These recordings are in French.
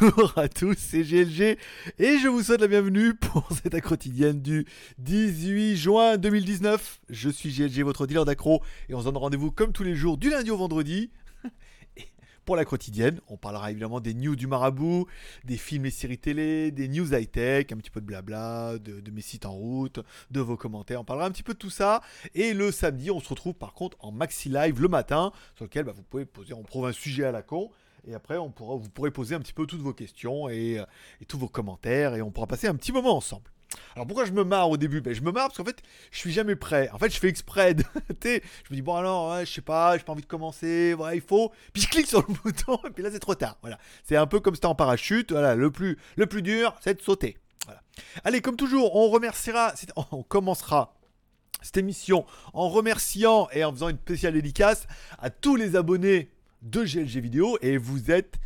Bonjour à tous, c'est GLG et je vous souhaite la bienvenue pour cette quotidienne du 18 juin 2019. Je suis GLG, votre dealer d'accro et on se donne rendez-vous comme tous les jours du lundi au vendredi. Pour la quotidienne, on parlera évidemment des news du marabout, des films et séries télé, des news high-tech, un petit peu de blabla, de, mes sites en route, de vos commentaires. On parlera un petit peu de tout ça. Et le samedi, on se retrouve par contre en maxi live le matin, sur lequel bah, vous pouvez poser, prouve un sujet à la con. Et après, vous pourrez poser un petit peu toutes vos questions et, euh, et tous vos commentaires et on pourra passer un petit moment ensemble. Alors pourquoi je me marre au début? Ben, Je me marre parce qu'en fait, je suis jamais prêt. En fait, je fais exprès. je me dis, bon alors, ouais, je sais pas, j'ai pas envie de commencer, voilà, il faut. Puis je clique sur le bouton et puis là, c'est trop tard. Voilà. C'est un peu comme si en parachute. Voilà, le plus, le plus dur, c'est de sauter. Allez, comme toujours, on remerciera, on commencera cette émission en remerciant et en faisant une spéciale dédicace à tous les abonnés de GLG Vidéo et vous êtes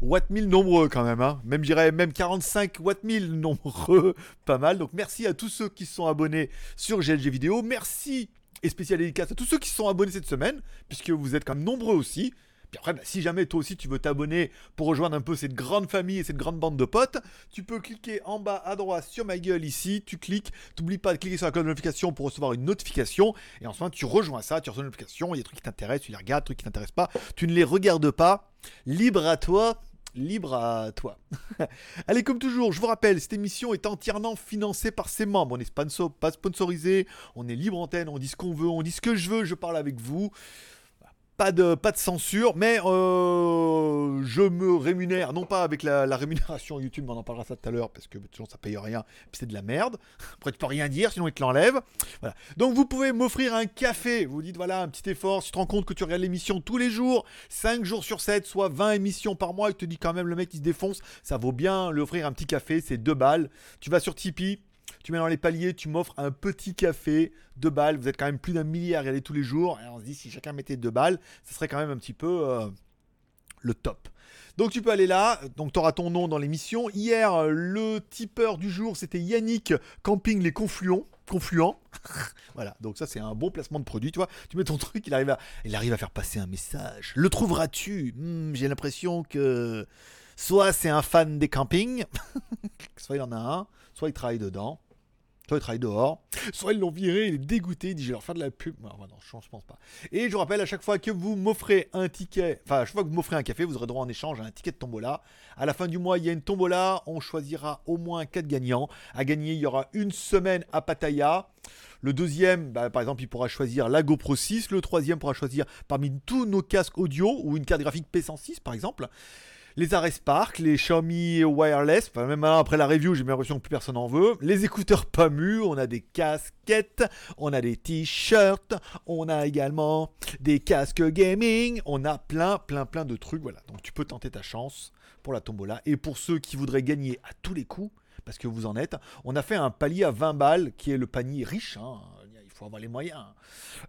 Watt 1000 nombreux quand même, hein. même j'irais même 45 Watt 1000 nombreux, pas mal. Donc merci à tous ceux qui sont abonnés sur GLG Vidéo, merci et spéciale dédicace à tous ceux qui sont abonnés cette semaine, puisque vous êtes quand même nombreux aussi. Puis après, bah, si jamais toi aussi tu veux t'abonner pour rejoindre un peu cette grande famille et cette grande bande de potes, tu peux cliquer en bas à droite sur ma gueule ici, tu cliques, t'oublies pas de cliquer sur la cloche de notification pour recevoir une notification, et ensuite tu rejoins ça, tu reçois une notification, il y a des trucs qui t'intéressent, tu les regardes, des trucs qui t'intéressent pas, tu ne les regardes pas, libre à toi, libre à toi. Allez, comme toujours, je vous rappelle, cette émission est entièrement financée par ses membres. On n'est pas sponsorisé, on est libre antenne, on dit ce qu'on veut, on dit ce que je veux, je parle avec vous. Pas de, censure, mais euh, je me rémunère, non pas avec la, rémunération YouTube, mais on en parlera ça tout à l'heure, parce que toujours ça paye rien, puis c'est de la merde. Après, tu peux rien dire, sinon ils te l'enlèvent. Voilà. Donc vous pouvez m'offrir un café. Vous dites voilà un petit effort. Si tu te rends compte que tu regardes l'émission tous les jours, 5 jours sur 7, soit 20 émissions par mois, et tu te dis quand même le mec il se défonce, ça vaut bien lui offrir un petit café, c'est 2 balles. Tu vas sur Tipeee. Tu mets dans les paliers, tu m'offres un petit café, 2 balles. Vous êtes quand même plus d'un millier à regarder tous les jours. Et on se dit, si chacun mettait 2 balles, ça serait quand même un petit peu euh, le top. Donc tu peux aller là, donc tu auras ton nom dans l'émission. Hier, euh, le tipeur du jour, c'était Yannick Camping les Confluents. Confluents. voilà, donc ça c'est un bon placement de produit, tu vois. Tu mets ton truc, il arrive à, il arrive à faire passer un message. Le trouveras-tu? Hmm, J'ai l'impression que soit c'est un fan des campings, soit il en a un, soit il travaille dedans. Soit il travaille dehors, soit ils l'ont viré, il est dégoûté, il dit je vais leur faire de la pub. Non, non, je pense pas. Et je vous rappelle, à chaque fois que vous m'offrez un ticket, enfin, à chaque fois que vous m'offrez un café, vous aurez droit en échange à un ticket de tombola. À la fin du mois, il y a une tombola, on choisira au moins 4 gagnants. À gagner, il y aura une semaine à Pattaya. Le deuxième, bah, par exemple, il pourra choisir la GoPro 6. Le troisième pourra choisir parmi tous nos casques audio ou une carte graphique P106, par exemple. Les Ares Spark, les Xiaomi Wireless, enfin, même après la review, j'ai l'impression que plus personne en veut. Les écouteurs mûrs, on a des casquettes, on a des t-shirts, on a également des casques gaming, on a plein, plein, plein de trucs. Voilà, donc tu peux tenter ta chance pour la tombola. Et pour ceux qui voudraient gagner à tous les coups, parce que vous en êtes, on a fait un palier à 20 balles qui est le panier riche. hein. Faut avoir les moyens.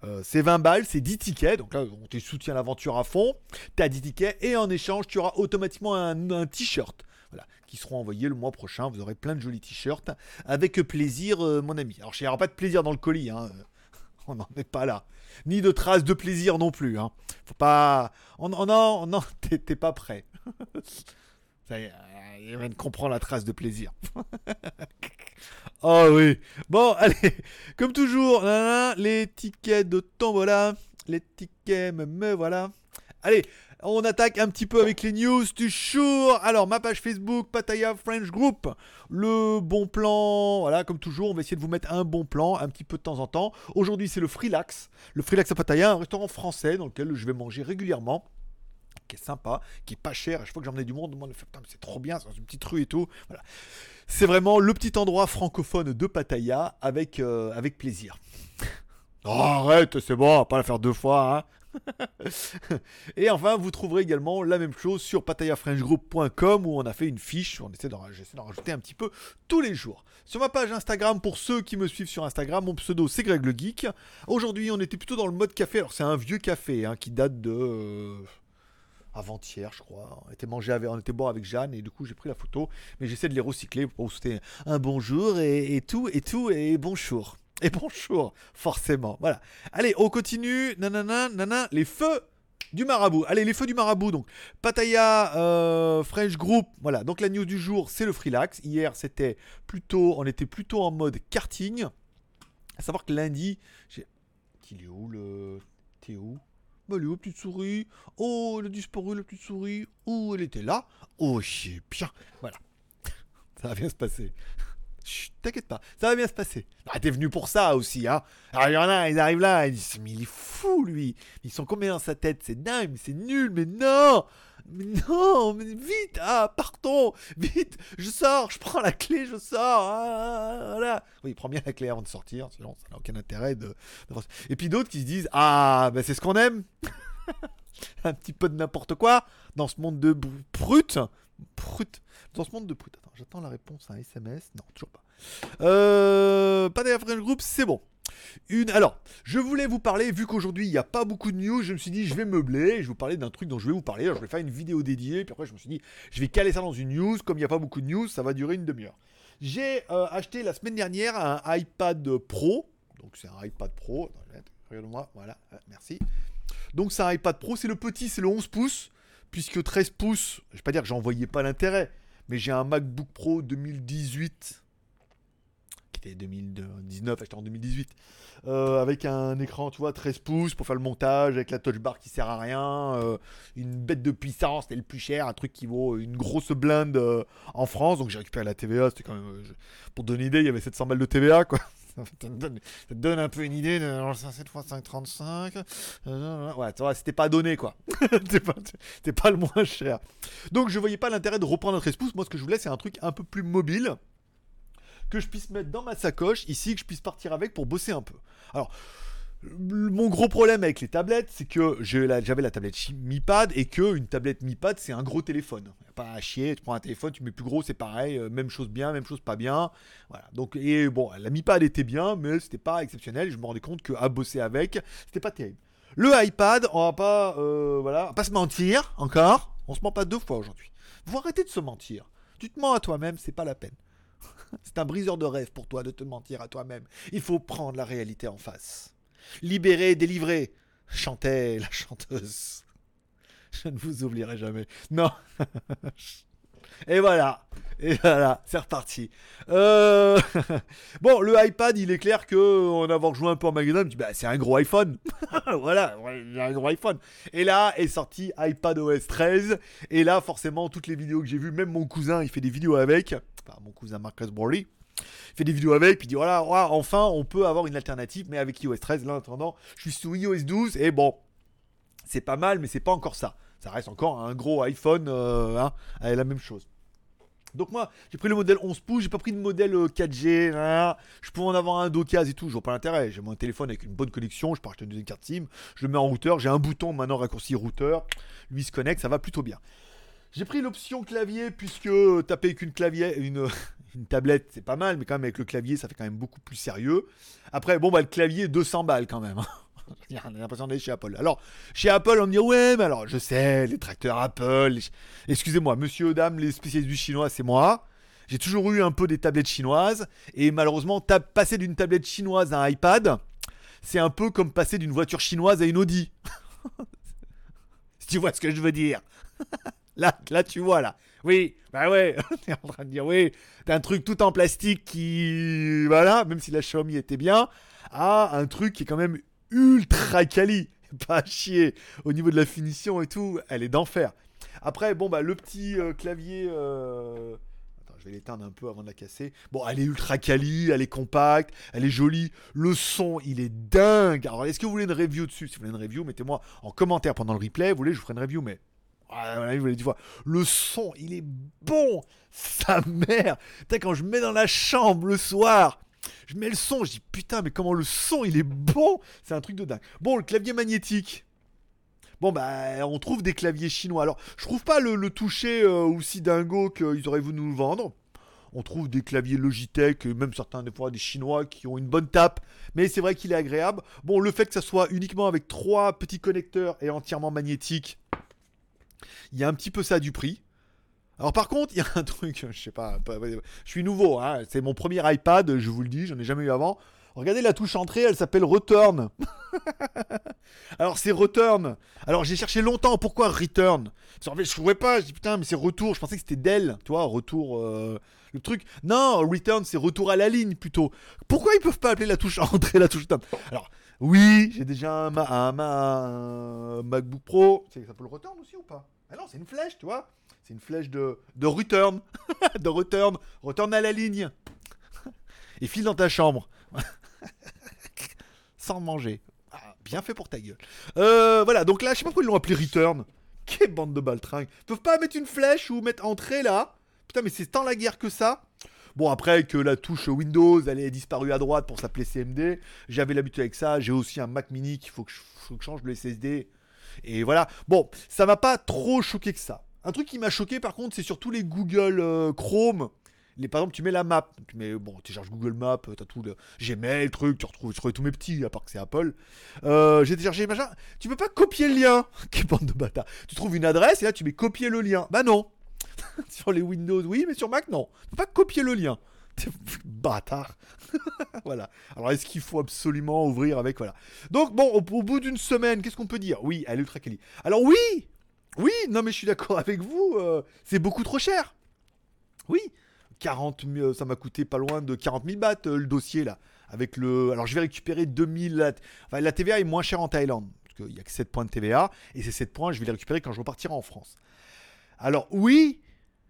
Euh, c'est 20 balles, c'est 10 tickets. Donc là, on te soutient l'aventure à fond. Tu as 10 tickets et en échange, tu auras automatiquement un, t-shirt. Voilà, qui seront envoyés le mois prochain. Vous aurez plein de jolis t-shirts. Avec plaisir, euh, mon ami. Alors, il n'y aura pas de plaisir dans le colis. hein. On n'en est pas là. Ni de traces de plaisir non plus. Hein. Faut pas. Oh non, non, non, t'es pas prêt. Ça y est, euh, comprendre la trace de plaisir. oh oui. Bon, allez. Comme toujours, les tickets de tombola. Les tickets, me, voilà. Allez, on attaque un petit peu avec les news du jour. Alors, ma page Facebook, Pattaya French Group. Le bon plan, voilà, comme toujours, on va essayer de vous mettre un bon plan un petit peu de temps en temps. Aujourd'hui, c'est le Freelax. Le Freelax à Pattaya, un restaurant français dans lequel je vais manger régulièrement qui est sympa, qui est pas cher. À chaque fois que j'emmenais du monde, monde me fait putain, c'est trop bien, c'est dans une petite rue et tout. Voilà. C'est vraiment le petit endroit francophone de Pattaya avec, euh, plaisir. Oh, arrête, c'est bon, pas la faire deux fois. Hein. et enfin, vous trouverez également la même chose sur patayafrenchgroup.com où on a fait une fiche. On essaie d'en, j'essaie d'en rajouter un petit peu tous les jours. Sur ma page Instagram, pour ceux qui me suivent sur Instagram, mon pseudo c'est Greg le Geek. Aujourd'hui, on était plutôt dans le mode café. Alors, c'est un vieux café hein, qui date de. Avant-hier, je crois. On était mangé avec, on était avec Jeanne et du coup j'ai pris la photo, mais j'essaie de les recycler pour souhaiter un bonjour et, et tout et tout et bonjour et bonjour forcément. Voilà. Allez, on continue. Nanana, nanana, les feux du marabout. Allez, les feux du marabout. Donc, Pattaya euh, French Group. Voilà. Donc, la news du jour, c'est le Freelax. Hier, c'était plutôt, on était plutôt en mode karting. À savoir que lundi, j'ai. Il est où le. T'es où? Bah, où, petite souris? Oh, elle a disparu, la petite souris. Oh, elle était là? Oh, c'est bien. Voilà. Ça va bien se passer. T'inquiète pas, ça va bien se passer. Ah, t'es venu pour ça aussi, hein. Alors, il y en a, ils arrivent là, ils disent, mais il est fou, lui. Ils sont combien dans sa tête? C'est dingue, c'est nul, mais non mais non, mais vite, ah, partons, vite, je sors, je prends la clé, je sors, ah, voilà. Oui, prends bien la clé avant de sortir, sinon ça n'a aucun intérêt de. Et puis d'autres qui se disent, ah, ben c'est ce qu'on aime, un petit peu de n'importe quoi dans ce monde de brut, brut, dans ce monde de brut. Attends, j'attends la réponse à un SMS, non, toujours pas. Euh, pas d'ailleurs Group, c'est bon. Une, alors, je voulais vous parler, vu qu'aujourd'hui il n'y a pas beaucoup de news, je me suis dit je vais meubler, je vais vous parler d'un truc dont je vais vous parler. Je vais faire une vidéo dédiée, puis après je me suis dit je vais caler ça dans une news. Comme il n'y a pas beaucoup de news, ça va durer une demi-heure. J'ai euh, acheté la semaine dernière un iPad Pro. Donc c'est un iPad Pro. Regarde-moi, voilà, euh, merci. Donc c'est un iPad Pro, c'est le petit, c'est le 11 pouces, puisque 13 pouces, je vais pas dire que j'en voyais pas l'intérêt, mais j'ai un MacBook Pro 2018 c'était 2019, acheté en 2018, euh, avec un écran, tu vois, 13 pouces pour faire le montage, avec la touch bar qui sert à rien, euh, une bête de puissance, c'était le plus cher, un truc qui vaut une grosse blinde euh, en France, donc j'ai récupéré la TVA, c'était quand même, pour donner une idée, il y avait 700 balles de TVA, quoi. Ça te, donne, un peu une idée de 7 x 5, 35. Ouais, c'était pas donné quoi. c'était pas, le moins cher. Donc je voyais pas l'intérêt de reprendre un 13 pouces. Moi, ce que je voulais, c'est un truc un peu plus mobile que je puisse mettre dans ma sacoche ici, que je puisse partir avec pour bosser un peu. Alors, mon gros problème avec les tablettes, c'est que j'avais la tablette Mi Pad et que une tablette Mi Pad, c'est un gros téléphone. Pas à chier, tu prends un téléphone, tu mets plus gros, c'est pareil, euh, même chose bien, même chose pas bien. Voilà. Donc et bon, la Mi Pad était bien, mais c'était pas exceptionnel. Je me rendais compte que à bosser avec, c'était pas terrible. Le iPad, on va pas, euh, voilà, pas se mentir encore. On se ment pas deux fois aujourd'hui. Vous arrêtez de se mentir. Tu te mens à toi-même, c'est pas la peine. C'est un briseur de rêve pour toi de te mentir à toi-même. Il faut prendre la réalité en face. Libérer, délivrer, chantait la chanteuse. Je ne vous oublierai jamais. Non. Et voilà. Et voilà, c'est reparti. Euh, bon, le iPad, il est clair que en avoir joué un peu en magasin, je bah, c'est un gros iPhone. voilà, un gros iPhone. Et là est sorti iPad OS 13. Et là, forcément, toutes les vidéos que j'ai vues, même mon cousin, il fait des vidéos avec. Enfin, mon cousin Marcus Borley. Fait des vidéos avec, puis dit voilà, enfin, on peut avoir une alternative, mais avec iOS 13. Là, en attendant, je suis sous iOS 12. Et bon, c'est pas mal, mais c'est pas encore ça. Ça reste encore un gros iPhone, euh, hein, avec la même chose. Donc moi, j'ai pris le modèle 11 pouces, j'ai pas pris de modèle 4G, euh, je pourrais en avoir un d'occasion et tout, j'ai pas l'intérêt. J'ai mon téléphone avec une bonne connexion, je peux acheter une deuxième carte SIM, je le mets en routeur, j'ai un bouton maintenant raccourci routeur, lui se connecte, ça va plutôt bien. J'ai pris l'option clavier puisque taper avec une clavier, une, une tablette, c'est pas mal, mais quand même avec le clavier, ça fait quand même beaucoup plus sérieux. Après, bon bah le clavier 200 balles quand même. Hein. On a l'impression d'aller chez Apple. Alors, chez Apple, on me dit ouais, mais alors, je sais, les tracteurs Apple. Excusez-moi, monsieur, dame, les spécialistes du chinois, c'est moi. J'ai toujours eu un peu des tablettes chinoises. Et malheureusement, passer d'une tablette chinoise à un iPad, c'est un peu comme passer d'une voiture chinoise à une Audi. si tu vois ce que je veux dire. Là, là, tu vois, là. Oui, bah ouais, on est en train de dire, oui, t'as un truc tout en plastique qui, voilà, même si la Xiaomi était bien, a un truc qui est quand même ultra quali. Pas chier. Au niveau de la finition et tout, elle est d'enfer. Après, bon, bah, le petit euh, clavier. Euh, attends, je vais l'éteindre un peu avant de la casser. Bon, elle est ultra quali, elle est compacte, elle est jolie. Le son, il est dingue. Alors, est-ce que vous voulez une review dessus? Si vous voulez une review, mettez-moi en commentaire pendant le replay. Vous voulez, je vous ferai une review, mais. Fois. Le son, il est bon. Sa mère. quand je mets dans la chambre le soir je mets le son, je dis putain, mais comment le son il est bon C'est un truc de dingue. Bon, le clavier magnétique. Bon, bah, on trouve des claviers chinois. Alors, je trouve pas le, toucher euh, aussi dingo qu'ils auraient voulu nous le vendre. On trouve des claviers Logitech, même certains des fois des chinois qui ont une bonne tape, mais c'est vrai qu'il est agréable. Bon, le fait que ça soit uniquement avec trois petits connecteurs et entièrement magnétique, il y a un petit peu ça du prix. Alors par contre, il y a un truc, je sais pas, je suis nouveau, hein, c'est mon premier iPad, je vous le dis, j'en ai jamais eu avant. Regardez la touche entrée, elle s'appelle Return. Alors c'est Return. Alors j'ai cherché longtemps pourquoi Return. En fait, je trouvais pas, je dis putain, mais c'est retour. Je pensais que c'était Dell, tu vois, retour. Euh, le truc. Non, Return, c'est retour à la ligne plutôt. Pourquoi ils peuvent pas appeler la touche entrée la touche Alors oui, j'ai déjà un, un, MacBook Pro. Ça s'appelle Return aussi ou pas? Ah non, c'est une flèche, tu vois. C'est une flèche de, de return. de return. Return à la ligne. Et file dans ta chambre. Sans manger. Ah, bien fait pour ta gueule. Euh, voilà, donc là, je sais pas pourquoi ils l'ont appelé Return. Quelle bande de baltringues. Ils peuvent pas mettre une flèche ou mettre entrée là Putain, mais c'est tant la guerre que ça. Bon, après que la touche Windows, elle est disparue à droite pour s'appeler CMD, j'avais l'habitude avec ça. J'ai aussi un Mac mini qu'il faut que je, change le SSD. Et voilà. Bon, ça m'a pas trop choqué que ça. Un truc qui m'a choqué par contre, c'est surtout les Google euh, Chrome par exemple, tu mets la map. Tu mets, bon, tu cherches Google Maps, t'as tout le Gmail, truc, tu retrouves, tous mes petits, à part que c'est Apple. Euh, j'ai téléchargé machin. Tu peux pas copier le lien. Quelle bande de bâtard. Tu trouves une adresse et là tu mets copier le lien. Bah non. sur les Windows, oui, mais sur Mac, non. Peux pas copier le lien. Bâtard. voilà. Alors, est-ce qu'il faut absolument ouvrir avec. Voilà. Donc, bon, au, bout d'une semaine, qu'est-ce qu'on peut dire? Oui, elle est ultra quali. Alors, oui Oui, non, mais je suis d'accord avec vous. Euh, c'est beaucoup trop cher. Oui, 40 ça m'a coûté pas loin de 40 000 bahts euh, le dossier là. Avec le, alors je vais récupérer 2000. La, enfin, la TVA est moins chère en Thaïlande parce qu'il n'y a que 7 points de TVA et ces 7 points je vais les récupérer quand je repartirai en France. Alors oui,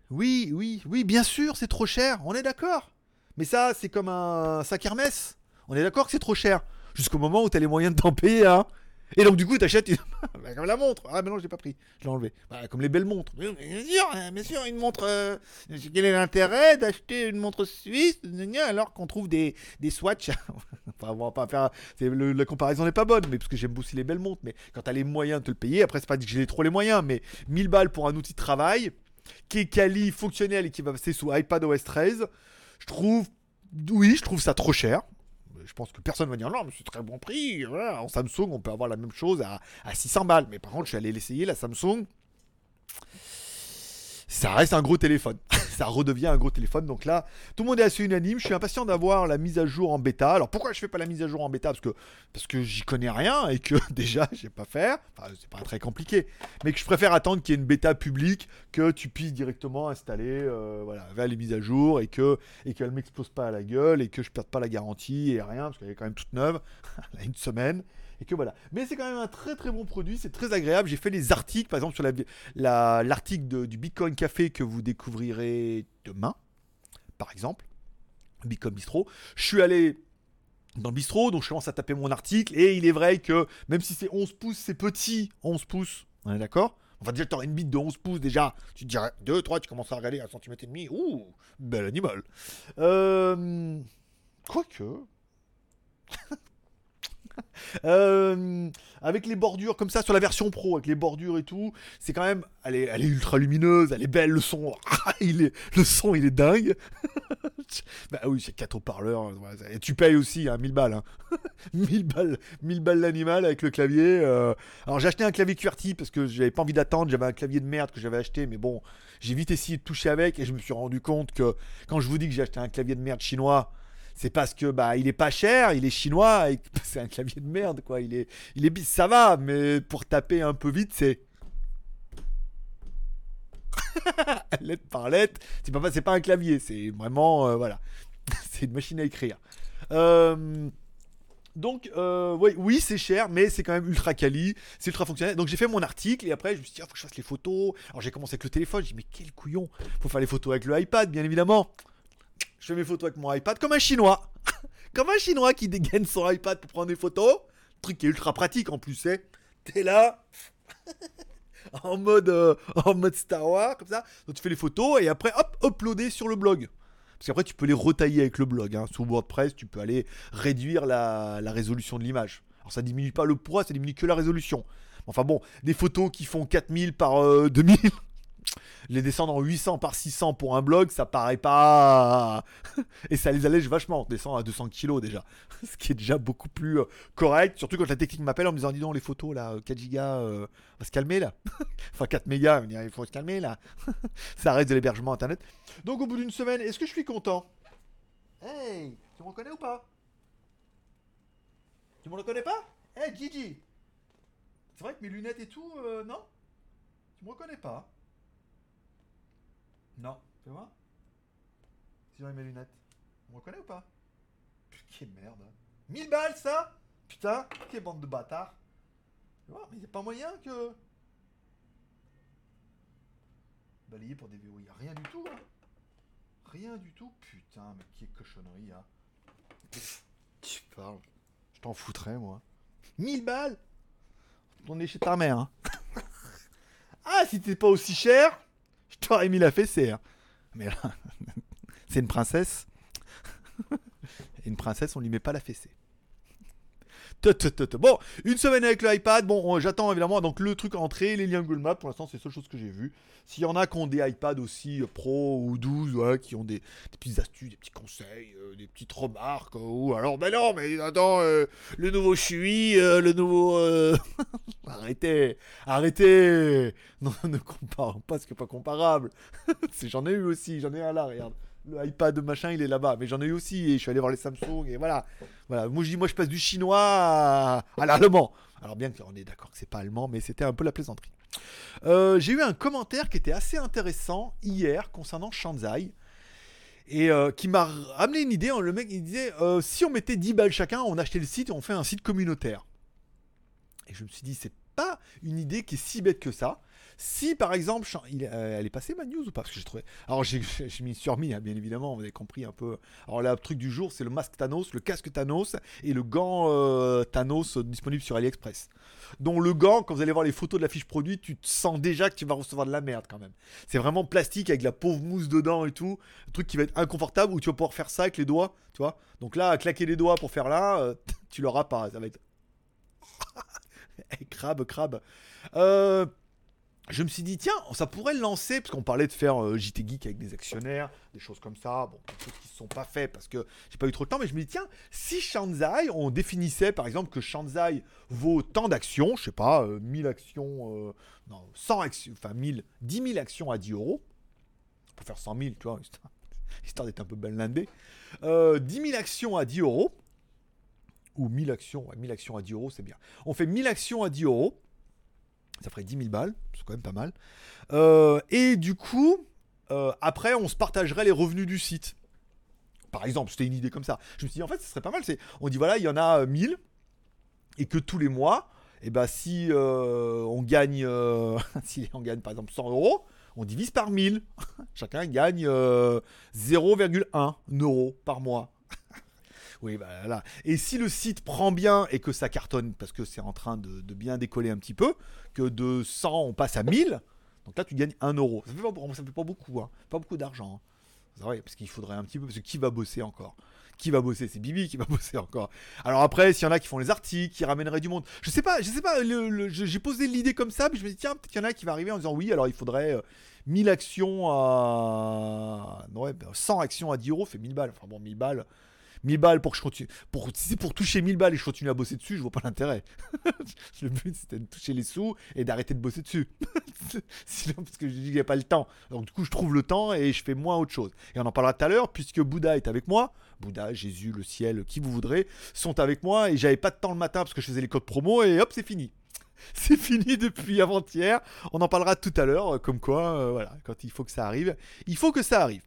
oui, oui, oui, bien sûr c'est trop cher, on est d'accord. Mais ça c'est comme un sac Hermès. On est d'accord que c'est trop cher. Jusqu'au moment où tu as les moyens de t'en payer hein. Et donc, du coup, t'achètes une... Bah, comme la montre. Ah, mais non, je l'ai pas pris. Je l'ai enlevé. Bah, comme les belles montres. Bien sûr, hein, bien sûr, une montre. Euh, quel est l'intérêt d'acheter une montre suisse alors qu'on trouve des, des Enfin, on va pas faire. la comparaison n'est pas bonne, mais parce que j'aime aussi les belles montres. Mais quand t'as les moyens de te le payer, après, c'est pas que j'ai trop les moyens, mais 1000 balles pour un outil de travail qui est quali, fonctionnel et qui va passer sous iPad OS 13, je trouve. Oui, je trouve ça trop cher je pense que personne va dire non, mais c'est très bon prix. En Samsung, on peut avoir la même chose à, à 600 balles. Mais par contre, je suis allé l'essayer, la Samsung ça reste un gros téléphone. ça redevient un gros téléphone. Donc là, tout le monde est assez unanime. Je suis impatient d'avoir la mise à jour en bêta. Alors pourquoi je fais pas la mise à jour en bêta? Parce que parce que j'y connais rien et que déjà je sais pas faire. Enfin, c'est pas très compliqué. Mais que je préfère attendre qu'il y ait une bêta publique que tu puisses directement installer euh, les mises à jour et que et qu'elle m'explose pas à la gueule et que je perde pas la garantie et rien parce qu'elle est quand même toute neuve. Elle a une semaine et que voilà. Mais c'est quand même un très très bon produit, c'est très agréable. J'ai fait les articles, par exemple sur l'article du Bitcoin Café que vous découvrirez demain, par exemple, Bitcoin Bistro. Je suis allé dans le bistrot, donc je commence à taper mon article, et il est vrai que même si c'est 11 pouces, c'est petit, 11 pouces, on est d'accord? Enfin, déjà, tu aurais une bite de 11 pouces, déjà. Tu te dirais 2, 3, tu commences à regarder à 1 cm et demi. Ouh, bel animal. Euh... Quoique. Euh, avec les bordures comme ça sur la version pro, avec les bordures et tout, c'est quand même, elle est, ultra lumineuse, elle est belle, le son, il est, le son il est dingue. bah oui, c'est 4 haut-parleurs, et tu payes aussi, hein, 1000 balles, hein. 1000 balles, 1000 balles l'animal avec le clavier. Euh. Alors j'ai acheté un clavier QWERTY parce que j'avais pas envie d'attendre, j'avais un clavier de merde que j'avais acheté, mais bon, j'ai vite essayé de toucher avec et je me suis rendu compte que quand je vous dis que j'ai acheté un clavier de merde chinois, c'est parce que bah il est pas cher, il est chinois et c'est un clavier de merde quoi. Il est, il est ça va, mais pour taper un peu vite c'est lettre par lettre. C'est pas un clavier, c'est vraiment euh, voilà, c'est une machine à écrire. Euh, donc, euh, oui, c'est cher, mais c'est quand même ultra quali, c'est ultra fonctionnel. Donc, j'ai fait mon article et après, je me suis dit, il faut que je fasse les photos. Alors, j'ai commencé avec le téléphone. J'ai dit, mais quel couillon Faut faire les photos avec le iPad, bien évidemment je fais mes photos avec mon iPad comme un chinois. comme un chinois qui dégaine son iPad pour prendre des photos. Truc qui est ultra pratique en plus, c'est. T'es là. en mode euh, en mode Star Wars comme ça. Donc tu fais les photos et après hop uploader sur le blog. Parce qu'après tu peux les retailler avec le blog. Hein. Sous WordPress tu peux aller réduire la, résolution de l'image. Alors ça diminue pas le poids, ça diminue que la résolution. Enfin bon, des photos qui font 4000 par 2000, euh, les descendre en 800 par 600 pour un blog, ça paraît pas. Et ça les allège vachement. On descend à 200 kilos déjà. Ce qui est déjà beaucoup plus euh, correct. Surtout quand la technique m'appelle en me disant Dis donc, les photos là, 4 gigas, euh, va se calmer là. enfin, 4 mégas, il faut se calmer là. ça arrête de l'hébergement internet. Donc, au bout d'une semaine, est-ce que je suis content? Hey, tu me reconnais ou pas? Tu me reconnais pas? Eh Gigi C'est vrai que mes lunettes et tout, euh, non? Tu me reconnais pas Non, fais voir. Si j'ai mes lunettes. Tu me reconnais ou pas? Putain, merde. 1000 balles ça? Putain, quelle bande de bâtards. Tu vois, mais y a pas moyen que. Balayé pour déverrouiller. Rien du tout, hein. Rien du tout. Putain, mais quelle cochonnerie, hein. Tu parles. Je t'en foutrais, moi. 1000 balles? On est chez ta mère, hein. ah, si t'es pas aussi cher, je t'aurais mis la fessée. Mais là, c'est une princesse. Et une princesse, on lui met pas la fessée. Bon, une semaine avec le iPad. Bon, j'attends évidemment donc le truc entrée, les liens Google Maps. Pour l'instant, c'est la seule chose que j'ai vu. S'il y en a qui ont des iPads aussi euh, Pro ou 12, qui ont des, petites astuces, des petits conseils, euh, des petites remarques. ou alors, ben non, mais attends, euh, le nouveau Chui, le nouveau. arrêtez, arrêtez. Non, ne compare pas ce qui pas comparable. j'en ai eu aussi, j'en ai un là, regarde le iPad machin, il est là-bas. Mais j'en ai eu aussi et je suis allé voir les Samsung et voilà. Voilà. Moi je dis, moi je passe du chinois à, l'allemand. Alors bien qu'on est d'accord que c'est pas allemand, mais c'était un peu la plaisanterie. Euh, j'ai eu un commentaire qui était assez intéressant hier concernant Shanzai et euh, qui m'a amené une idée. Le mec il disait euh, si on mettait 10 balles chacun, on achetait le site et on fait un site communautaire. Et je me suis dit c'est une idée qui est si bête que ça. Si par exemple, euh, elle est passée ma news ou pas? Parce que j'ai trouvé. Alors j'ai mis surmis, hein, bien évidemment, vous avez compris un peu. Alors le truc du jour, c'est le masque Thanos, le casque Thanos et le gant euh, Thanos disponible sur AliExpress. Donc le gant, quand vous allez voir les photos de la fiche produit, tu te sens déjà que tu vas recevoir de la merde quand même. C'est vraiment plastique avec la pauvre mousse dedans et tout. Un truc qui va être inconfortable où tu vas pouvoir faire ça avec les doigts, tu vois. Donc là, claquer les doigts pour faire là, euh, tu l'auras pas. Ça va être. crabe, crabe. Euh, je me suis dit, tiens, ça pourrait le lancer, parce qu'on parlait de faire euh, JT Geek avec des actionnaires, des choses comme ça, bon, des choses qui ne sont pas faites parce que j'ai pas eu trop de temps, mais je me dis, tiens, si Shanzai, on définissait par exemple que Shanzai vaut tant d'actions, je sais pas, 1000 euh, actions, euh, non, 100 actions, enfin 1000, 10 000 actions à 10 euros, on peut faire 100 000, tu vois, histoire, d'être un peu bellandé, 10 000 actions à 10 euros, ou 1000 actions, 1000 actions à 10 euros, c'est bien. On fait 1000 actions à 10 euros, ça ferait 10 000 balles, c'est quand même pas mal. Euh, et du coup, euh, après, on se partagerait les revenus du site. Par exemple, c'était une idée comme ça. Je me suis dit, en fait, ce serait pas mal. On dit, voilà, il y en a 1000, et que tous les mois, eh ben, si euh, on gagne, si on gagne par exemple 100 euros, on divise par 1000. Chacun gagne 0,1 euros par mois. Oui, bah là. Et si le site prend bien et que ça cartonne, parce que c'est en train de, bien décoller un petit peu, que de 100 on passe à 1000, donc là tu gagnes 1 euro. Ça fait pas, fait pas beaucoup, hein. pas beaucoup d'argent. Hein. vrai, parce qu'il faudrait un petit peu, parce que qui va bosser encore? Qui va bosser? C'est Bibi qui va bosser encore. Alors après, s'il y en a qui font les articles, qui ramèneraient du monde, je sais pas, je sais pas, j'ai posé l'idée comme ça, mais je me dis, tiens, peut-être qu'il y en a qui va arriver en disant, oui, alors il faudrait 1000 euh, actions à. Ouais, 100 ben, actions à 10 euros, fait 1000 balles. Enfin bon, 1000 balles, 1000 balles pour que je continue. Pour, si c'est pour toucher 1000 balles et je continue à bosser dessus, je vois pas l'intérêt. le but c'était de toucher les sous et d'arrêter de bosser dessus. Sinon, parce que je dis qu'il n'y a pas le temps. Donc du coup, je trouve le temps et je fais moins autre chose. Et on en parlera tout à l'heure, puisque Bouddha est avec moi. Bouddha, Jésus, le ciel, qui vous voudrez, sont avec moi et j'avais pas de temps le matin parce que je faisais les codes promo et hop, c'est fini. C'est fini depuis avant-hier. On en parlera tout à l'heure, comme quoi, euh, voilà, quand il faut que ça arrive, il faut que ça arrive.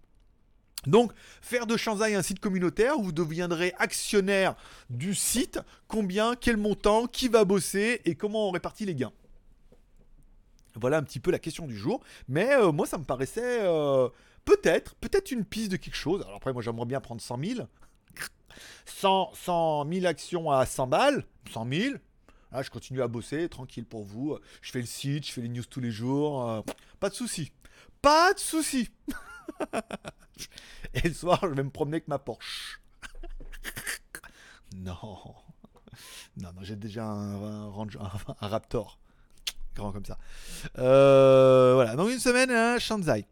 Donc, faire de Shanzai un site communautaire, vous deviendrez actionnaire du site, combien, quel montant, qui va bosser et comment on répartit les gains. Voilà un petit peu la question du jour. Mais euh, moi, ça me paraissait euh, peut-être, peut-être une piste de quelque chose. Alors après, moi, j'aimerais bien prendre 100 000. 100, 100 000 actions à 100 balles, 100 000. Là, je continue à bosser, tranquille pour vous. Je fais le site, je fais les news tous les jours. Euh, pas de souci. Pas de souci. Et le soir, je vais me promener avec ma Porsche. non. Non, non, j'ai déjà un, un, Raptor. Grand comme ça. Euh, voilà, dans une semaine, hein, Shanzai.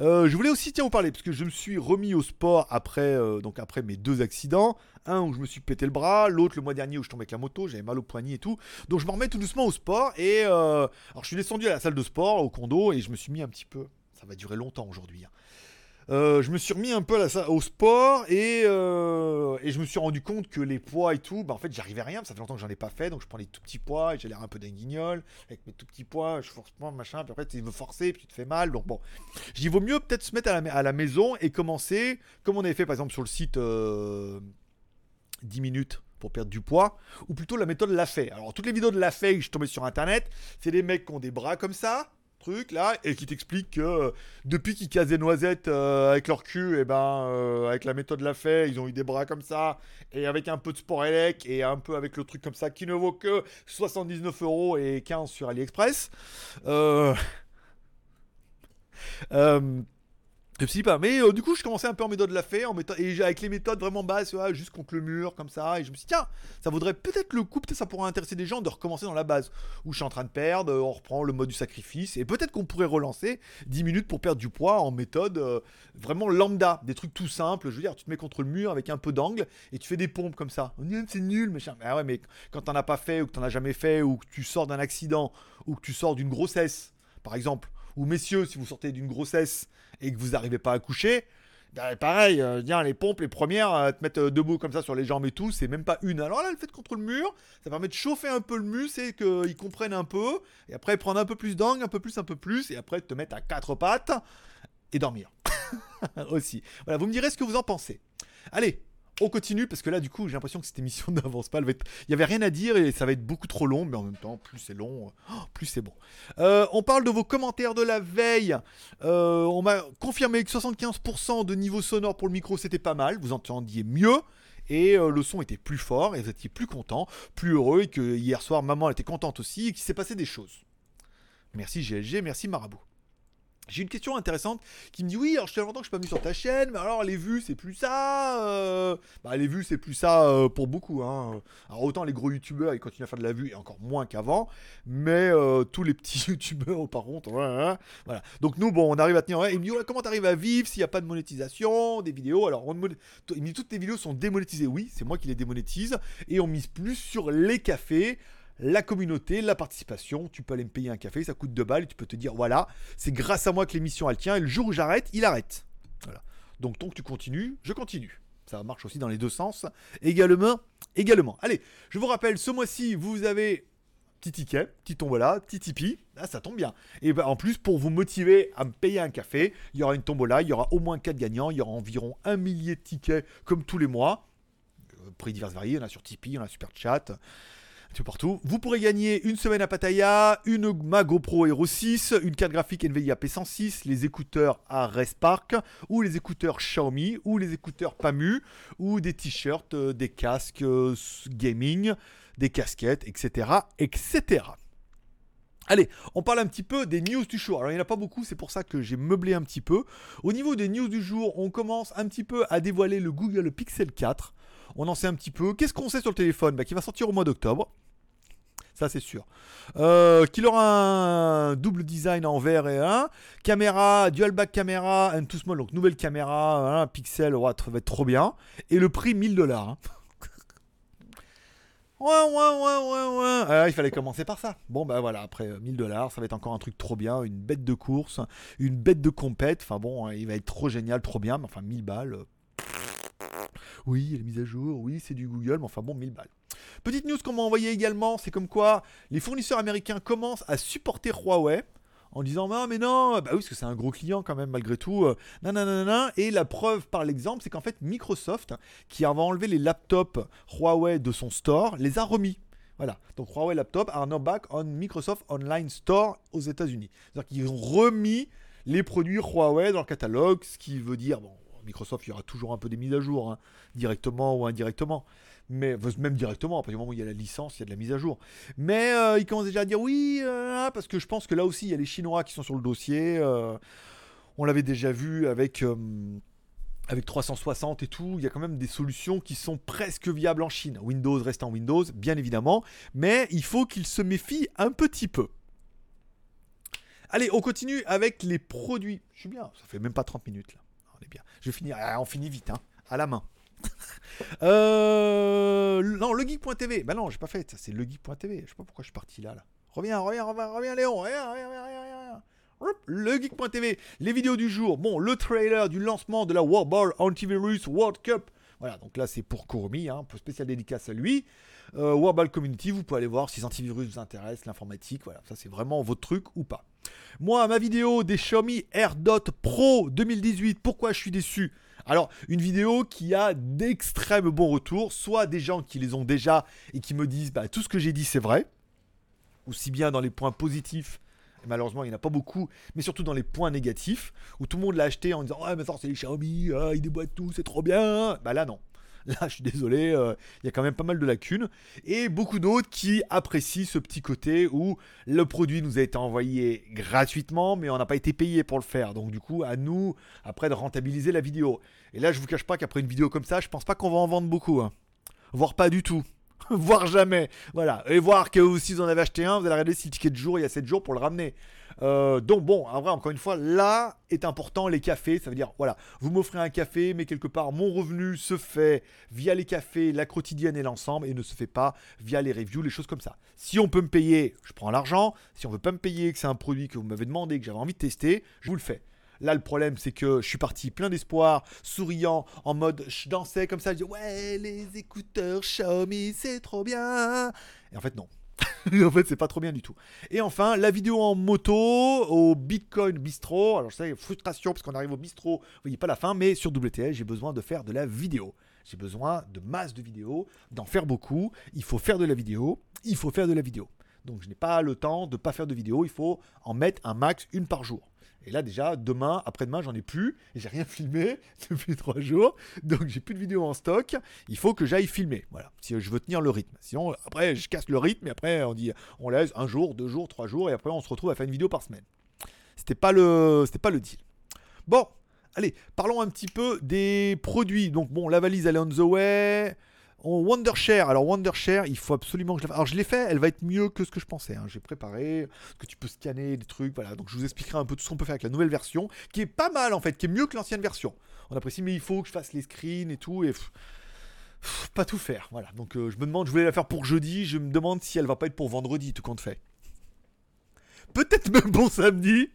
Euh, je voulais aussi tiens vous parler parce que je me suis remis au sport après euh, donc après mes deux accidents, un où je me suis pété le bras, l'autre le mois dernier où je tombais avec la moto, j'avais mal au poignet et tout. Donc je me remets tout doucement au sport et alors je suis descendu à la salle de sport au condo et je me suis mis un petit peu. Ça va durer longtemps aujourd'hui. Hein. euh, je me suis remis un peu au sport et, euh, et, je me suis rendu compte que les poids et tout, bah en fait j'arrivais à rien, ça fait longtemps que j'en ai pas fait, donc je prends les tout petits poids et j'ai l'air un peu d'un guignol avec mes tout petits poids, je force pas machin, puis après tu veux forcer, puis tu te fais mal, donc bon, j'y vaut mieux peut-être se mettre à la, maison et commencer, comme on avait fait par exemple sur le site 10 euh, minutes pour perdre du poids, ou plutôt la méthode l'a fait. Alors toutes les vidéos de la fait que je tombais sur internet, c'est des mecs qui ont des bras comme ça, truc là et qui t'explique que euh, depuis qu'ils cassent des noisettes euh, avec leur cul et eh ben euh, avec la méthode l'a fait ils ont eu des bras comme ça et avec un peu de sport élec et un peu avec le truc comme ça qui ne vaut que 79 euros et 15 sur AliExpress pas. Mais euh, du coup, je commençais un peu en méthode la fait, en et avec les méthodes vraiment basses, juste contre le mur, comme ça. Et je me suis dit, tiens, ça vaudrait peut-être le coup, peut-être ça pourrait intéresser des gens de recommencer dans la base, où je suis en train de perdre, on reprend le mode du sacrifice, et peut-être qu'on pourrait relancer 10 minutes pour perdre du poids en méthode euh, vraiment lambda, des trucs tout simples. Je veux dire, tu te mets contre le mur avec un peu d'angle, et tu fais des pompes comme ça. C'est nul, mais ah ouais, mais quand t'en as pas fait, ou que t'en as jamais fait, ou que tu sors d'un accident, ou que tu sors d'une grossesse, par exemple, ou messieurs, si vous sortez d'une grossesse et que vous n'arrivez pas à coucher, bah, pareil, euh, les pompes, les premières, à te mettre euh, debout comme ça sur les jambes et tout, c'est même pas une. Alors là, le fait contre le mur, ça permet de chauffer un peu le muscle et qu'ils comprennent un peu. Et après, prendre un peu plus d'angle, un peu plus, un peu plus. Et après, te mettre à quatre pattes et dormir. Aussi. Voilà, vous me direz ce que vous en pensez. Allez, on continue parce que là, du coup, j'ai l'impression que cette émission n'avance pas. Il y avait rien à dire et ça va être beaucoup trop long, mais en même temps, plus c'est long, oh, plus c'est bon. Euh, on parle de vos commentaires de la veille. Euh, on m'a confirmé que 75% de niveau sonore pour le micro, c'était pas mal. Vous entendiez mieux. Et euh, le son était plus fort et vous étiez plus content, plus heureux. Et que hier soir, maman était contente aussi et qu'il s'est passé des choses. Merci GLG, merci Marabout. J'ai une question intéressante qui me dit oui alors je fais longtemps que je suis pas venu sur ta chaîne mais alors les vues c'est plus ça euh... bah les vues c'est plus ça euh, pour beaucoup hein. alors autant les gros youtubeurs ils continuent à faire de la vue et encore moins qu'avant mais euh, tous les petits youtubeurs par contre voilà. Donc nous bon on arrive à tenir il me dit comment t'arrives à vivre s'il n'y a pas de monétisation des vidéos? Alors on il me dit toutes tes vidéos sont démonétisées. Oui c'est moi qui les démonétise et on mise plus sur les cafés la communauté, la participation. Tu peux aller me payer un café, ça coûte 2 balles tu peux te dire voilà, c'est grâce à moi que l'émission elle tient et le jour où j'arrête, il arrête. Voilà. Donc tant que tu continues, je continue. Ça marche aussi dans les deux sens. Également, également. Allez, je vous rappelle, ce mois-ci, vous avez petit ticket, petit tombola, petit tipi. Ah, ça tombe bien. Et ben, en plus, pour vous motiver à me payer un café, il y aura une tombola, il y aura au moins 4 gagnants, il y aura environ un millier de tickets comme tous les mois. Euh, prix divers variés, on a sur Tipeee, on a Super Chat partout. Vous pourrez gagner une semaine à Pattaya, une Mago Pro Hero 6, une carte graphique Nvidia P106, les écouteurs à Park, ou les écouteurs Xiaomi, ou les écouteurs Pamu, ou des t-shirts, euh, des casques euh, gaming, des casquettes, etc. etc. Allez, on parle un petit peu des news du jour. Alors il n'y en a pas beaucoup, c'est pour ça que j'ai meublé un petit peu. Au niveau des news du jour, on commence un petit peu à dévoiler le Google Pixel 4. On en sait un petit peu. Qu'est-ce qu'on sait sur le téléphone? Bah, Qui va sortir au mois d'octobre ça c'est sûr. Euh, qu'il aura un double design en vert et un. Caméra, dual back caméra, and too small, donc nouvelle caméra, un pixel, va être trop bien. Et le prix 1000 dollars. Hein. Ouais, ouais, ouais, ouais. Ah, il fallait commencer par ça. Bon, bah voilà, après 1000 euh, dollars, ça va être encore un truc trop bien, une bête de course, une bête de compète. Enfin bon, il va être trop génial, trop bien, mais enfin 1000 balles. Euh, oui, il est mise à jour, oui, c'est du Google, mais enfin bon, 1000 balles. Petite news qu'on m'a envoyé également, c'est comme quoi les fournisseurs américains commencent à supporter Huawei en disant non mais non bah oui parce que c'est un gros client quand même malgré tout euh, nanana et la preuve par l'exemple c'est qu'en fait Microsoft qui avait enlevé les laptops Huawei de son store les a remis. Voilà. Donc Huawei laptop are now back on Microsoft Online Store aux États-Unis. C'est-à-dire qu'ils ont remis les produits Huawei dans le catalogue ce qui veut dire bon Microsoft il y aura toujours un peu des mises à jour hein, directement ou indirectement mais même directement, à partir du moment où il y a la licence, il y a de la mise à jour. Mais euh, il commence déjà à dire oui, euh, parce que je pense que là aussi, il y a les Chinois qui sont sur le dossier. Euh, on l'avait déjà vu avec, avec 360 et tout. Il y a quand même des solutions qui sont presque viables en Chine. Windows reste en Windows, bien évidemment, mais il faut qu'ils se méfient un petit peu. Allez, on continue avec les produits. Je suis bien, ça fait même pas 30 minutes là. On est bien. Je finir, ah, on finit vite, hein, à la main. euh, non, legeek.tv. Bah non, j'ai pas fait ça, c'est legeek.tv. Je sais pas pourquoi je suis parti là. là. Reviens, reviens, reviens, reviens, Léon. Reviens, reviens, reviens, reviens. le geek.tv, les vidéos du jour. Bon, le trailer du lancement de la World Ball Antivirus World Cup. Voilà, donc là c'est pour Kurumi, hein, pour spécial dédicace à lui. Euh, Ball Community, vous pouvez aller voir si les antivirus vous intéressent, l'informatique, voilà, ça c'est vraiment votre truc ou pas. Moi, ma vidéo des Xiaomi AirDot Pro 2018, pourquoi je suis déçu? Alors, une vidéo qui a d'extrêmes bons retours, soit des gens qui les ont déjà et qui me disent bah, tout ce que j'ai dit c'est vrai, aussi bien dans les points positifs malheureusement il n'y en a pas beaucoup, mais surtout dans les points négatifs, où tout le monde l'a acheté en disant Ouais, mais ça c'est les Xiaomi, ah, ils déboîtent tout, c'est trop bien. Bah là non. Là, je suis désolé, euh, il y a quand même pas mal de lacunes. Et beaucoup d'autres qui apprécient ce petit côté où le produit nous a été envoyé gratuitement, mais on n'a pas été payé pour le faire. Donc, du coup, à nous, après, de rentabiliser la vidéo. Et là, je vous cache pas qu'après une vidéo comme ça, je pense pas qu'on va en vendre beaucoup. Hein. Voire pas du tout. Voire jamais. Voilà. Et voir que si vous en avez acheté un, vous allez regarder si le ticket de jour, il y a 7 jours pour le ramener. Euh, donc bon, en vrai, encore une fois, là est important les cafés. Ça veut dire, voilà, vous m'offrez un café, mais quelque part, mon revenu se fait via les cafés, la quotidienne et l'ensemble, et ne se fait pas via les reviews, les choses comme ça. Si on peut me payer, je prends l'argent. Si on veut pas me payer, que c'est un produit que vous m'avez demandé, que j'avais envie de tester, je vous le fais. Là, le problème, c'est que je suis parti plein d'espoir, souriant, en mode je dansais comme ça, je dis ouais, les écouteurs Xiaomi, c'est trop bien. Et en fait, non. en fait, c'est pas trop bien du tout. Et enfin, la vidéo en moto au Bitcoin Bistro. Alors, je sais, frustration parce qu'on arrive au bistrot, vous voyez pas la fin, mais sur WTL, j'ai besoin de faire de la vidéo. J'ai besoin de masse de vidéos, d'en faire beaucoup. Il faut faire de la vidéo. Il faut faire de la vidéo. Donc, je n'ai pas le temps de pas faire de vidéo. Il faut en mettre un max, une par jour. Et là, déjà, demain, après-demain, j'en ai plus. J'ai rien filmé depuis trois jours. Donc, j'ai plus de vidéos en stock. Il faut que j'aille filmer. Voilà. Si je veux tenir le rythme. Sinon, après, je casse le rythme. Et après, on dit, on laisse un jour, deux jours, trois jours. Et après, on se retrouve à faire une vidéo par semaine. C'était pas le, c'était pas le deal. Bon. Allez, parlons un petit peu des produits. Donc, bon, la valise, elle est on the way. Wondershare. Alors Wondershare, il faut absolument que je la fasse. Alors je l'ai fait, elle va être mieux que ce que je pensais. Hein. J'ai préparé, que tu peux scanner des trucs, voilà. Donc je vous expliquerai un peu tout ce qu'on peut faire avec la nouvelle version, qui est pas mal en fait, qui est mieux que l'ancienne version. On apprécie, mais il faut que je fasse les screens et tout, et pas tout faire. Voilà. Donc euh, je me demande, je voulais la faire pour jeudi, je me demande si elle va pas être pour vendredi, tout compte fait. Peut-être même bon samedi.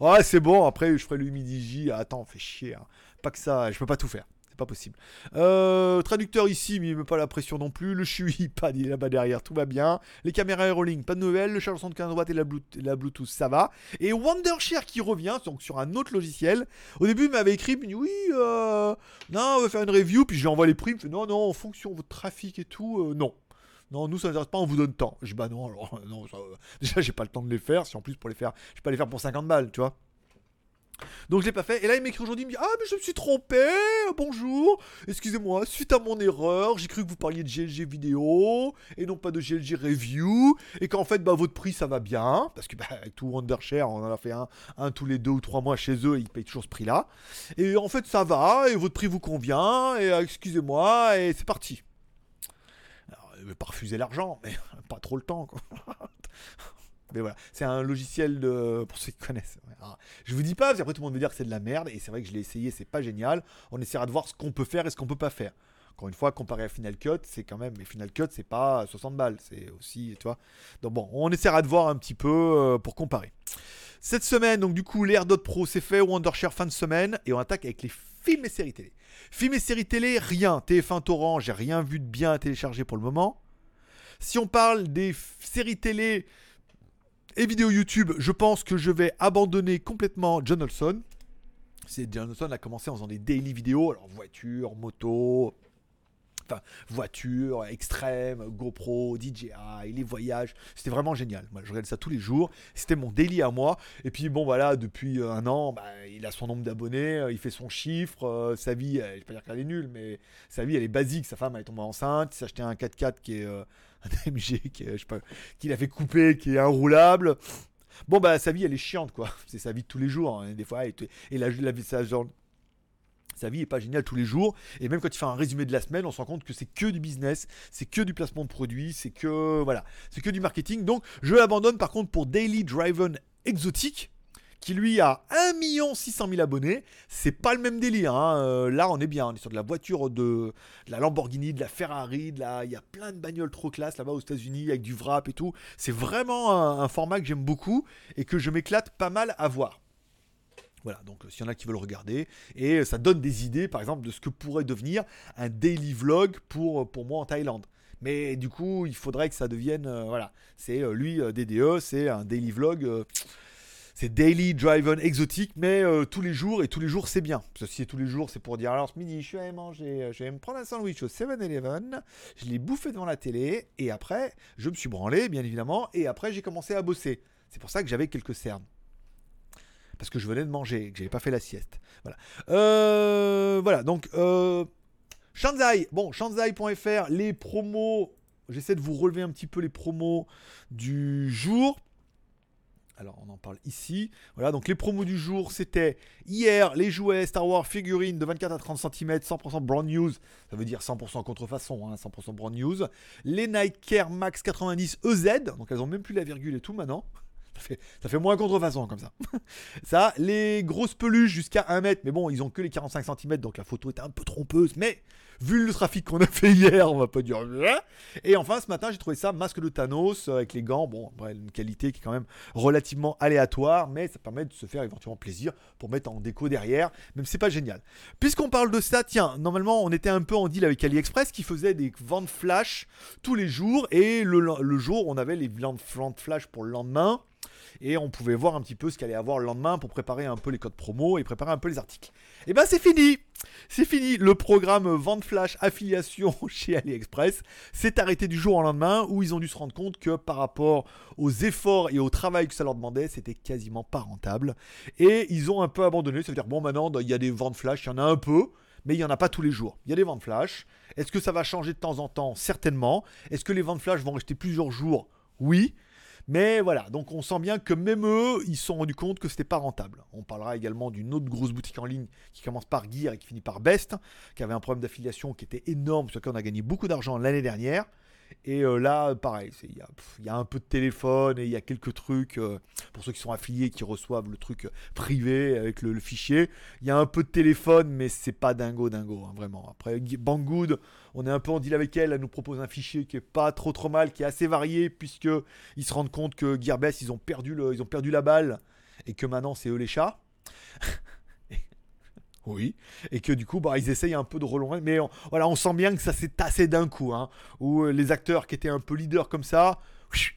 Ouais, c'est bon, après je ferai le midi Attends, fais chier. Hein. Pas que ça, je peux pas tout faire pas possible. Euh, traducteur ici, mais il met pas la pression non plus. Le chui, pas il est là-bas derrière, tout va bien. Les caméras Aerolink, pas de nouvelles. Le chargeur 75 watts et la, Bluetooth, ça va. Et Wondershare qui revient, donc sur un autre logiciel. Au début, il m'avait écrit, oui, euh, non, on va faire une review. Puis je lui envoie les prix. Il me fait non, non, en fonction de votre trafic et tout, euh, non. Non, nous ça nous intéresse pas, on vous donne temps. Je dis bah non, alors non, déjà j'ai pas le temps de les faire. Si en plus pour les faire, je peux pas les faire pour 50 balles, tu vois. Donc je l'ai pas fait. Et là il m'écrit aujourd'hui, il me dit Ah mais je me suis trompé, bonjour, excusez-moi, suite à mon erreur, j'ai cru que vous parliez de GLG vidéo et non pas de GLG review. Et qu'en fait bah votre prix ça va bien. Parce que bah, avec tout Wondershare, on en a fait un, un tous les deux ou trois mois chez eux et ils payent toujours ce prix là. Et en fait ça va, et votre prix vous convient, et euh, excusez-moi, et c'est parti. Alors, ne veut pas refuser l'argent, mais pas trop le temps quoi. Mais voilà, c'est un logiciel de... pour ceux qui connaissent. je vous dis pas, parce qu'après tout le monde veut dire que c'est de la merde, et c'est vrai que je l'ai essayé, c'est pas génial. On essaiera de voir ce qu'on peut faire et ce qu'on peut pas faire. Encore une fois, comparé à Final Cut, c'est quand même. Mais Final Cut, c'est pas 60 balles, c'est aussi, tu. Donc bon, on essaiera de voir un petit peu euh, pour comparer. Cette semaine, donc du coup, l'AirDot Pro c'est fait, Wondershare fin de semaine, et on attaque avec les films et séries télé. Films et séries télé, rien. TF1 Torrent, j'ai rien vu de bien à télécharger pour le moment. Si on parle des séries télé, et vidéo YouTube, je pense que je vais abandonner complètement John Olson. C'est John Olson a commencé en faisant des daily vidéos, alors voiture, moto, enfin voiture, extrême, GoPro, DJI, les voyages, c'était vraiment génial. Moi, je regardais ça tous les jours, c'était mon daily à moi. Et puis bon voilà, depuis un an, bah, il a son nombre d'abonnés, euh, il fait son chiffre, euh, sa vie, je vais pas dire qu'elle est nulle, mais sa vie elle est basique. Sa femme elle est tombée enceinte, il s'est acheté un 4x4 qui est euh, un MG qui, je sais pas, couper, qui est inroulable. Bon, bah, sa vie, elle est chiante, quoi. C'est sa vie de tous les jours. Hein. Des fois, et, la, la, sa, genre, sa vie est pas géniale tous les jours. Et même quand il fait un résumé de la semaine, on se rend compte que c'est que du business, c'est que du placement de produits, c'est que, voilà, c'est que du marketing. Donc, je l'abandonne par contre pour Daily Driven Exotique qui lui a 1 600 000 abonnés. C'est pas le même délire. hein. Euh, là, on est bien. On est sur de la voiture de, la Lamborghini, de la Ferrari. De la... Il y a plein de bagnoles trop classe là-bas aux États-Unis avec du wrap et tout. C'est vraiment un, format que j'aime beaucoup et que je m'éclate pas mal à voir. Voilà, donc euh, s'il y en a qui veulent regarder, et euh, ça donne des idées, par exemple, de ce que pourrait devenir un daily vlog pour, moi en Thaïlande. Mais du coup, il faudrait que ça devienne, voilà, c'est lui, DDE, c'est un daily vlog, c'est daily driven exotique, mais euh, tous les jours, et tous les jours c'est bien. Parce que si c'est tous les jours, c'est pour dire, alors ce midi, je suis allé manger, euh, je vais me prendre un sandwich au 7-Eleven, je l'ai bouffé devant la télé, et après, je me suis branlé, bien évidemment, et après, j'ai commencé à bosser. C'est pour ça que j'avais quelques cernes parce que je venais de manger que j'avais pas fait la sieste. Voilà. Euh, voilà, donc Shanzai. Bon, shanzai.fr, les promos. J'essaie de vous relever un petit peu les promos du jour. Alors, on en parle ici. Voilà, donc les promos du jour, c'était hier les jouets Star Wars figurines de 24 à 30 cm, 100% brand news. Ça veut dire 100% contrefaçon, hein, 100% brand news. Les Nike Air Max 90 EZ, donc elles ont même plus la virgule et tout maintenant. Ça fait, ça fait moins contrefaçon comme ça. ça, les grosses peluches jusqu'à 1 mètre, mais bon, ils ont que les 45 cm, donc la photo est un peu trompeuse, mais vu le trafic qu'on a fait hier, on va pas dire. Et enfin, ce matin, j'ai trouvé ça masque de Thanos euh, avec les gants. Bon, ouais, une qualité qui est quand même relativement aléatoire, mais ça permet de se faire éventuellement plaisir pour mettre en déco derrière, même si c'est pas génial. Puisqu'on parle de ça, tiens, normalement, on était un peu en deal avec AliExpress qui faisait des ventes flash tous les jours, et le jour, on avait les ventes flash pour le lendemain et on pouvait voir un petit peu ce qu'allait avoir le lendemain pour préparer un peu les codes promo et préparer un peu les articles. Et ben c'est fini C'est fini Le programme Vente Flash Affiliation chez AliExpress s'est arrêté du jour au lendemain où ils ont dû se rendre compte que par rapport aux efforts et au travail que ça leur demandait, c'était quasiment pas rentable. Et ils ont un peu abandonné, ça veut dire bon maintenant il y a des ventes flash, il y en a un peu, mais il n'y en a pas tous les jours. Il y a des ventes flash. Est-ce que ça va changer de temps en temps? Certainement. Est-ce que les ventes flash vont rester plusieurs jours? Oui. Mais voilà, donc on sent bien que même eux, ils se sont rendus compte que c'était pas rentable. On parlera également d'une autre grosse boutique en ligne qui commence par Gear et qui finit par Best, qui avait un problème d'affiliation qui était énorme, sur lequel on a gagné beaucoup d'argent l'année dernière. Et euh, là, pareil, il y, a un peu de téléphone et il y a quelques trucs euh, pour ceux qui sont affiliés qui reçoivent le truc privé avec le, fichier. Il y a un peu de téléphone, mais c'est pas dingo dingo, hein, vraiment. Après, Banggood, on est un peu en deal avec elle. Elle nous propose un fichier qui est pas trop trop mal, qui est assez varié, puisque ils se rendent compte que Gearbest, ils ont perdu ils ont perdu la balle et que maintenant c'est eux les chats. Oui, et que du coup, bah, ils essayent un peu de relonger, mais on, voilà, on sent bien que ça s'est tassé d'un coup, hein, où euh, les acteurs qui étaient un peu leaders comme ça,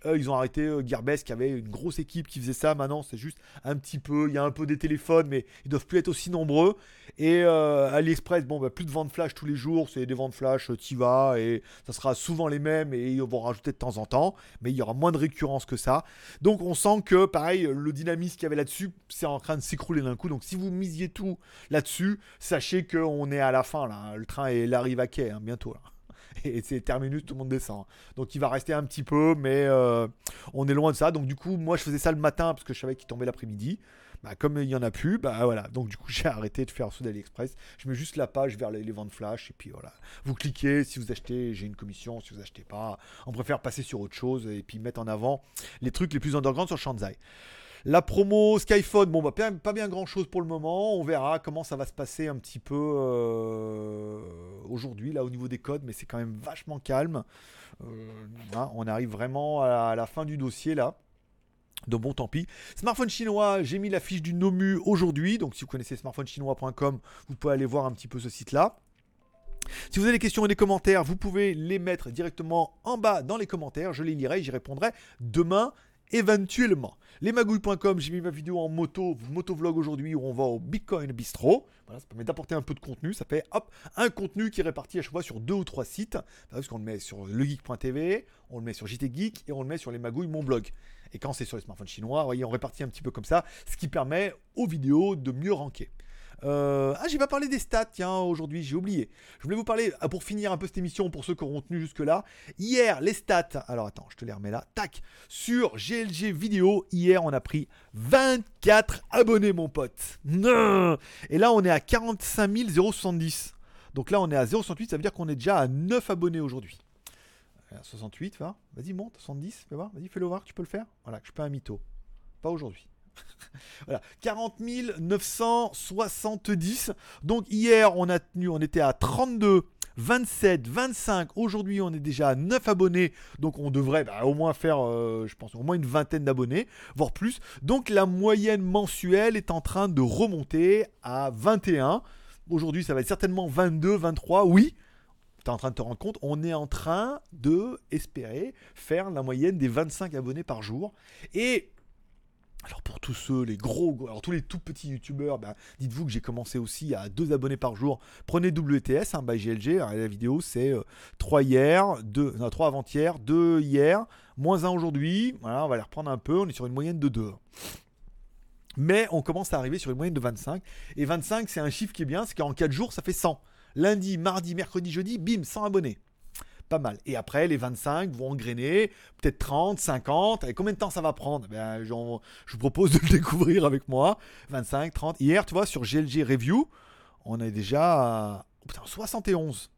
euh, ils ont arrêté euh, Gearbest qui avait une grosse équipe qui faisait ça. Maintenant, c'est juste un petit peu. Il y a un peu des téléphones, mais ils doivent plus être aussi nombreux. Et euh, AliExpress, bon, bah, plus de ventes flash tous les jours. C'est des ventes flash, tu vas et ça sera souvent les mêmes et ils vont rajouter de temps en temps. Mais il y aura moins de récurrence que ça. Donc, on sent que, pareil, le dynamisme qu'il y avait là-dessus, c'est en train de s'écrouler d'un coup. Donc, si vous misiez tout là-dessus, sachez qu'on est à la fin. Là. Le train il arrive à quai hein, bientôt. Là et c'est terminus, tout le monde descend. Donc il va rester un petit peu, mais euh, on est loin de ça. Donc du coup, moi je faisais ça le matin parce que je savais qu'il tombait l'après-midi. Bah, comme il y en a plus, bah voilà. Donc du coup, j'ai arrêté de faire sous d'AliExpress. Je mets juste la page vers les, les, ventes flash et puis voilà. Vous cliquez, si vous achetez, j'ai une commission. Si vous achetez pas, on préfère passer sur autre chose et puis mettre en avant les trucs les plus underground sur Shanzai. La promo Skyphone, bon, bah, pas bien grand chose pour le moment. On verra comment ça va se passer un petit peu euh, aujourd'hui, là, au niveau des codes, mais c'est quand même vachement calme. Euh, hein, on arrive vraiment à la, à la fin du dossier là. Donc bon, tant pis. Smartphone chinois, j'ai mis la fiche du Nomu aujourd'hui. Donc si vous connaissez smartphonechinois.com, vous pouvez aller voir un petit peu ce site-là. Si vous avez des questions et des commentaires, vous pouvez les mettre directement en bas dans les commentaires. Je les lirai, j'y répondrai demain éventuellement. Lesmagouilles.com, j'ai mis ma vidéo en moto, motovlog aujourd'hui où on va au Bitcoin Bistro. Voilà, ça permet d'apporter un peu de contenu. Ça fait hop, un contenu qui est réparti à chaque fois sur deux ou trois sites. Parce qu'on le met sur legeek.tv, on le met sur JT Geek et on le met sur les magouilles, mon blog. Et quand c'est sur les smartphones chinois, voyez, on répartit un petit peu comme ça, ce qui permet aux vidéos de mieux ranker. Euh, ah, j'ai pas parlé des stats, tiens, aujourd'hui, j'ai oublié. Je voulais vous parler, ah, pour finir un peu cette émission, pour ceux qui auront tenu jusque-là. Hier, les stats, alors attends, je te les remets là. Tac, sur GLG vidéo, hier, on a pris 24 abonnés, mon pote. Et là, on est à 45 070. Donc là, on est à 0,68, ça veut dire qu'on est déjà à 9 abonnés aujourd'hui. 68, va. Vas-y, monte, 70, fais voir. Vas-y, fais-le voir, tu peux le faire. Voilà, je peux un mytho. Pas aujourd'hui. voilà, 40 970. Donc hier, on a tenu, on était à 32. 27, 25, aujourd'hui on est déjà à 9 abonnés, donc on devrait bah, au moins faire, euh, je pense, au moins une vingtaine d'abonnés, voire plus. Donc la moyenne mensuelle est en train de remonter à 21. Aujourd'hui ça va être certainement 22, 23, oui, tu es en train de te rendre compte, on est en train de espérer faire la moyenne des 25 abonnés par jour. Et alors pour tous ceux, les gros, tous les tout petits youtubeurs, ben, dites-vous que j'ai commencé aussi à 2 abonnés par jour. Prenez WTS, hein, by GLG, la vidéo c'est 3 euh, hier, 2, non 3 avant-hier, 2 hier, moins 1 aujourd'hui. Voilà, on va les reprendre un peu, on est sur une moyenne de 2. Mais on commence à arriver sur une moyenne de 25. Et 25, c'est un chiffre qui est bien, c'est qu'en 4 jours, ça fait 100. Lundi, mardi, mercredi, jeudi, bim, 100 abonnés pas mal. Et après, les 25 vont engrainer, peut-être 30, 50. Et combien de temps ça va prendre? Ben, Je vous propose de le découvrir avec moi. 25, 30. Hier, tu vois, sur GLG Review, on est déjà à oh, putain, 71.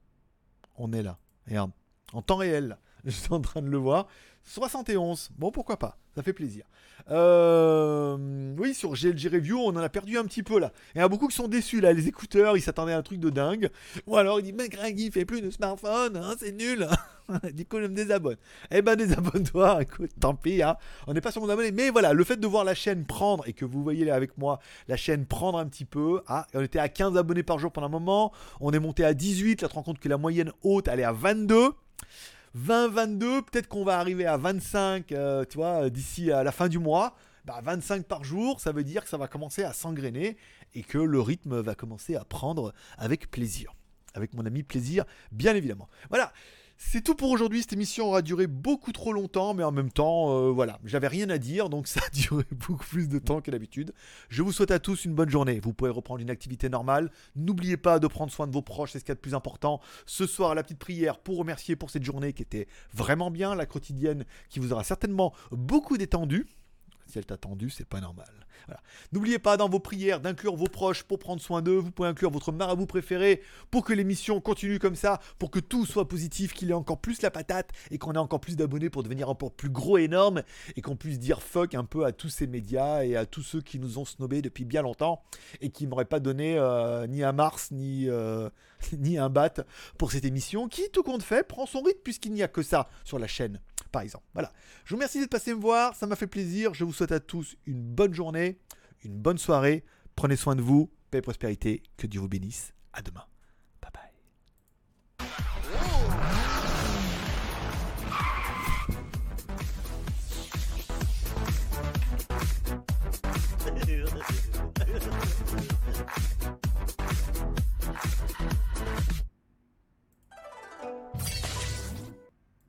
On est là. Regarde, en temps réel. Je suis en train de le voir. 71. Bon, pourquoi pas Ça fait plaisir. Euh, oui, sur GLG Review, on en a perdu un petit peu là. Il y en a beaucoup qui sont déçus là. Les écouteurs, ils s'attendaient à un truc de dingue. Ou alors, il dit Mais il fait plus de smartphone, hein, c'est nul. du coup, je me désabonne. Eh ben, désabonne-toi. Écoute, tant pis. Hein. On n'est pas sur mon abonné. Mais voilà, le fait de voir la chaîne prendre et que vous voyez là avec moi la chaîne prendre un petit peu. Ah, on était à 15 abonnés par jour pendant un moment. On est monté à 18. Là, tu te rends compte que la moyenne haute, elle est à 22. 20-22, peut-être qu'on va arriver à 25, euh, tu vois, d'ici à la fin du mois. Bah, 25 par jour, ça veut dire que ça va commencer à s'engrainer et que le rythme va commencer à prendre avec plaisir. Avec mon ami plaisir, bien évidemment. Voilà. C'est tout pour aujourd'hui. Cette émission aura duré beaucoup trop longtemps, mais en même temps, euh, voilà, j'avais rien à dire, donc ça a duré beaucoup plus de temps que d'habitude. Je vous souhaite à tous une bonne journée. Vous pouvez reprendre une activité normale. N'oubliez pas de prendre soin de vos proches, c'est ce qu'il y a de plus important. Ce soir, la petite prière pour remercier pour cette journée qui était vraiment bien, la quotidienne qui vous aura certainement beaucoup détendu. Si elle t'a tendu, c'est pas normal. N'oubliez pas dans vos prières d'inclure vos proches pour prendre soin d'eux. Vous pouvez inclure votre marabout préféré pour que l'émission continue comme ça, pour que tout soit positif, qu'il ait encore plus la patate et qu'on ait encore plus d'abonnés pour devenir encore plus gros et énorme et qu'on puisse dire fuck un peu à tous ces médias et à tous ceux qui nous ont snobés depuis bien longtemps et qui m'auraient pas donné euh, ni un Mars euh, ni un bat pour cette émission qui, tout compte fait, prend son rythme puisqu'il n'y a que ça sur la chaîne par exemple. Voilà. Je vous remercie d'être passé me voir, ça m'a fait plaisir. Je vous souhaite à tous une bonne journée, une bonne soirée. Prenez soin de vous, paix et prospérité, que Dieu vous bénisse. À demain.